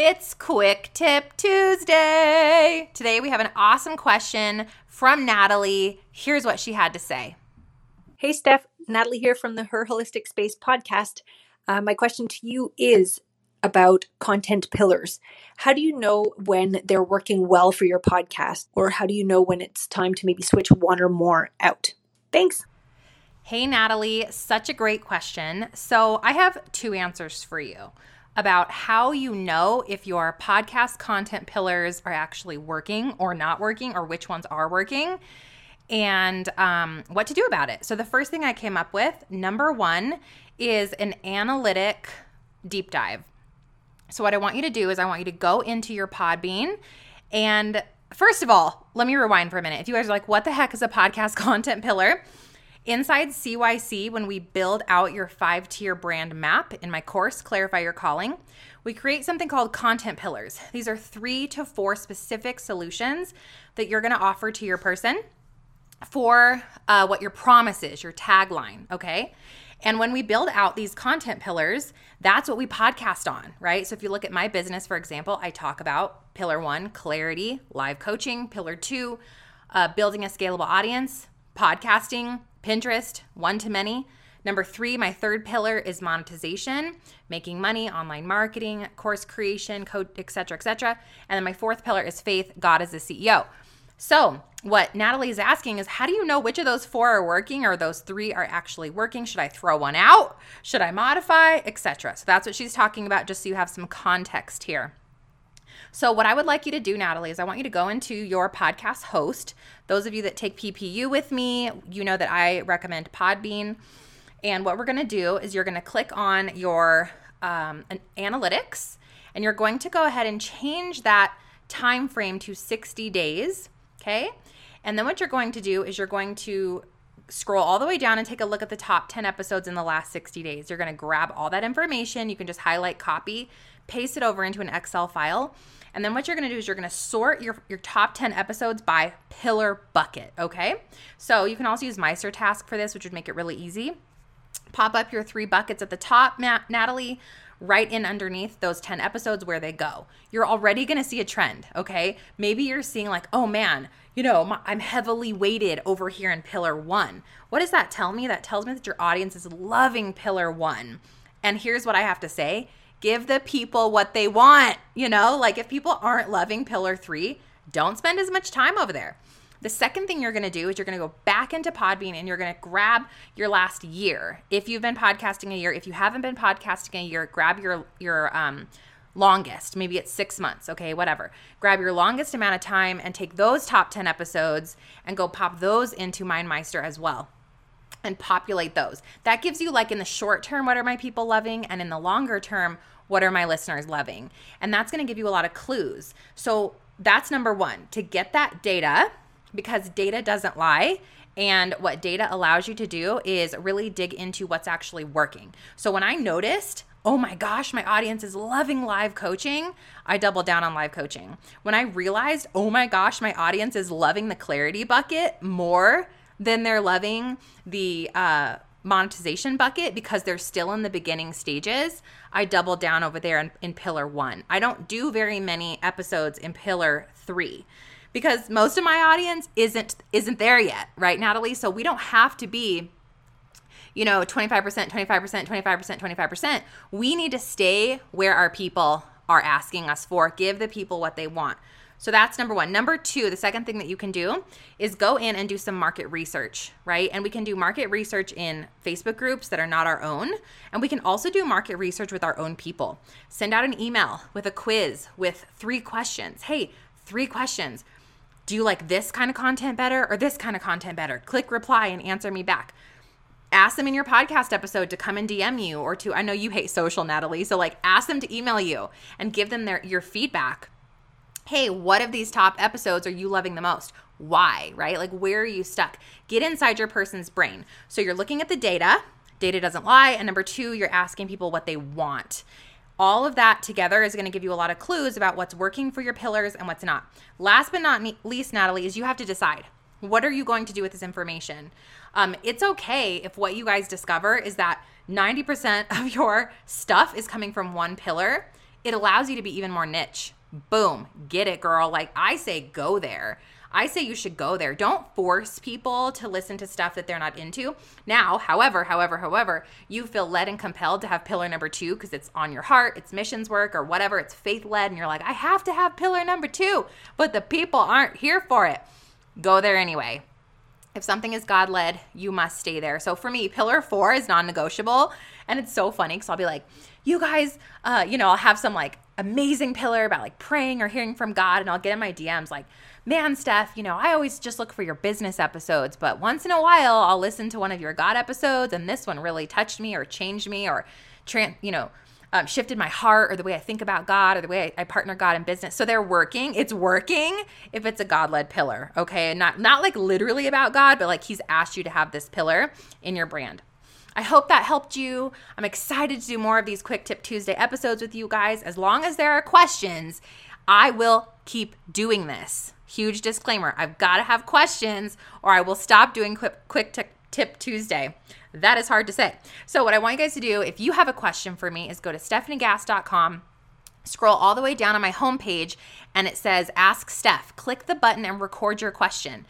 It's Quick Tip Tuesday. Today we have an awesome question from Natalie. Here's what she had to say. Hey, Steph. Natalie here from the Her Holistic Space podcast. Uh, my question to you is about content pillars. How do you know when they're working well for your podcast? Or how do you know when it's time to maybe switch one or more out? Thanks. Hey, Natalie, such a great question. So, I have two answers for you about how you know if your podcast content pillars are actually working or not working, or which ones are working, and um, what to do about it. So, the first thing I came up with, number one, is an analytic deep dive. So, what I want you to do is, I want you to go into your Podbean and First of all, let me rewind for a minute. If you guys are like, what the heck is a podcast content pillar? Inside CYC, when we build out your five tier brand map in my course, Clarify Your Calling, we create something called content pillars. These are three to four specific solutions that you're to offer to your person for uh, what your promise is, your tagline, okay? And when we build out these content pillars, that's what we podcast on, right? So if you look at my business, for example, I talk about pillar one, clarity, live coaching, pillar two, uh, building a scalable audience, podcasting, Pinterest, one to many. Number three, my third pillar is monetization, making money, online marketing, course creation, code, etc., etc. And then my fourth pillar is faith, God is the CEO. So, what Natalie is asking is how do you know which of those four are working or those three are actually working? Should I throw one out? Should I modify, etc.? So that's what she's talking about just so you have some context here. So, what I would like you to do, Natalie, is I want you to go into your podcast host. Those of you that take PPU with me, you know that I recommend Podbean. And what we're going to do is you're going to click on your um, analytics and you're going to go ahead and change that time frame to 60 days. Okay. And then what you're going to do is you're going to scroll all the way down and take a look at the top 10 episodes in the last 60 days. You're going to grab all that information. You can just highlight, copy, paste it over into an Excel file. And then what you're gonna do is you're gonna sort your, your top 10 episodes by pillar bucket, okay? So you can also use MeisterTask for this, which would make it really easy. Pop up your three buckets at the top, Natalie, right in underneath those 10 episodes where they go. You're already gonna see a trend, okay? Maybe you're seeing, like, oh man, you know, I'm heavily weighted over here in pillar one. What does that tell me? That tells me that your audience is loving pillar one. And here's what I have to say give the people what they want. You know, like if people aren't loving pillar three, don't spend as much time over there. The second thing you're going to do is you're going to go back into Podbean and you're going to grab your last year. If you've been podcasting a year, if you haven't been podcasting a year, grab your your um, longest. Maybe it's six months. Okay, whatever. Grab your longest amount of time and take those top ten episodes and go pop those into MindMeister as well and populate those. That gives you, like, in the short term, what are my people loving? And in the longer term, what are my listeners loving? And that's to give you a lot of clues. So that's number one to get that data because data doesn't lie. And what data allows you to do is really dig into what's actually working. So when I noticed, oh my gosh, my audience is loving live coaching, I doubled down on live coaching. When I realized, oh my gosh, my audience is loving the clarity bucket more then they're loving the uh, monetization bucket because they're still in the beginning stages. I double down over there in, in pillar one. I don't do very many episodes in pillar three because most of my audience isn't isn't there yet, right, Natalie? So we don't have to be you know 25% 25% 25% 25% we need to stay where our people are asking us for give the people what they want so that's number one. Number two, the second thing that you can do is go in and do some market research, right? And we can do market research in Facebook groups that are not our own. And we can also do market research with our own people. Send out an email with a quiz with three questions. Hey, three questions. Do you like this kind of content better or this kind of content better? Click reply and answer me back ask them in your podcast episode to come and DM you or to I know you hate social Natalie so like ask them to email you and give them their your feedback hey, what of these top episodes are you loving the most? Why, right? Like, where are you stuck? Get inside your person's brain. So you're looking at the data, data doesn't lie. And number two, you're asking people what they want. All of that together is going to give you a lot of clues about what's working for your pillars and what's not. Last but not least, Natalie, is you have to decide what are you going to do with this information? Um, it's okay if what you guys discover is that 90% of your stuff is coming from one pillar it allows you to be even more niche. Boom, get it, girl. Like I say, go there. I say you should go there. Don't force people to listen to stuff that they're not into. Now, however, however, however, you feel led and compelled to have pillar number two because it's on your heart, it's missions work or whatever, it's faith led, and you're like, I have to have pillar number two, but the people aren't here for it. Go there anyway. If something is God led, you must stay there. So for me, pillar four is non negotiable. And it's so funny because I'll be like, you guys, uh, you know, I'll have some like amazing pillar about like praying or hearing from God, and I'll get in my DMs like, man, Steph, you know, I always just look for your business episodes, but once in a while I'll listen to one of your God episodes, and this one really touched me or changed me or, tran- you know, um, shifted my heart or the way I think about God or the way I, I, partner God in business. So they're working. It's working if it's a God led pillar, okay? Not not like literally about God, but like He's asked you to have this pillar in your brand. I hope that helped you. I'm excited to do more of these Quick Tip Tuesday episodes with you guys. As long as there are questions, I will keep doing this. Huge disclaimer I've got to have questions or I will stop doing Quick, quick t- Tip Tuesday. That is hard to say. So, what I want you guys to do, if you have a question for me, is go to stefaniegass.com scroll all the way down on my homepage and it says Ask Steph. Click the button and record your question.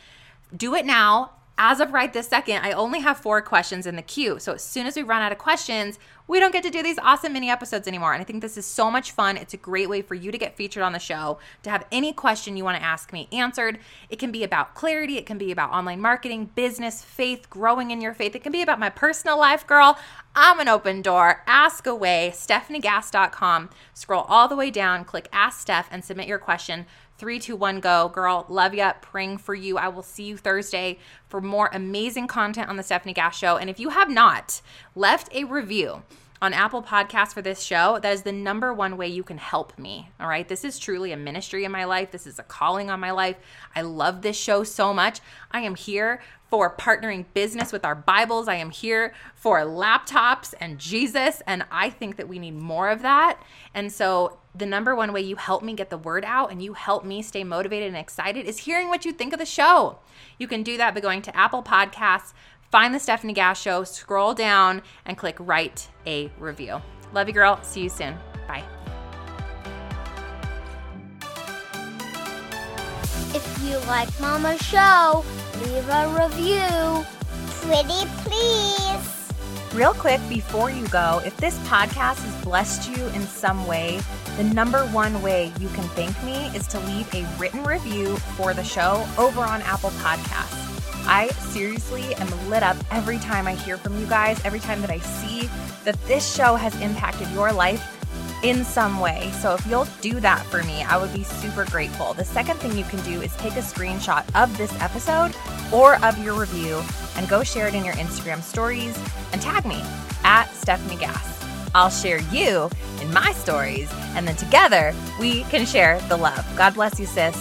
Do it now as of right this second, I only have four questions in the queue. So as soon as we run out of questions, we don't get to do these awesome mini episodes anymore. And I think this is so much fun. It's a great way for you to get featured on the show, to have any question you want to ask me answered. It can be about clarity, it can be about online marketing, business, faith, growing in your faith. It can be about my personal life, girl. I'm an open door. Ask away. StefanieGass.com. Scroll all the way down, click Ask Steph, and submit your question Three, two, one, go. Girl, love ya. Praying for you. I will see you Thursday for more amazing content on the Stefanie Gass Show. And if you have not left a review, on Apple Podcasts for this show, that is the number one way you can help me. All right. This is truly a ministry in my life. This is a calling on my life. I love this show so much. I am here for partnering business with our Bibles. I am here for laptops and Jesus. And I think that we need more of that. And so the number one way you help me get the word out and you help me stay motivated and excited is hearing what you think of the show. You can do that by going to Apple Podcasts, find the Stefanie Gass Show, scroll down, and click write a review. Love you, girl. See you soon. Bye. If you like Mama's show, leave a review. Pretty please. Real quick before you go, if this podcast has blessed you in some way, the number one way you can thank me is to leave a written review for the show over on Apple Podcasts. I seriously am lit up every time I hear from you guys, every time that I see that this show has impacted your life in some way. So if you'll do that for me, I would be super grateful. The second thing you can do is take a screenshot of this episode or of your review and go share it in your Instagram stories and tag me at Stefanie Gass. I'll share you in my stories, and then together we can share the love. God bless you, sis.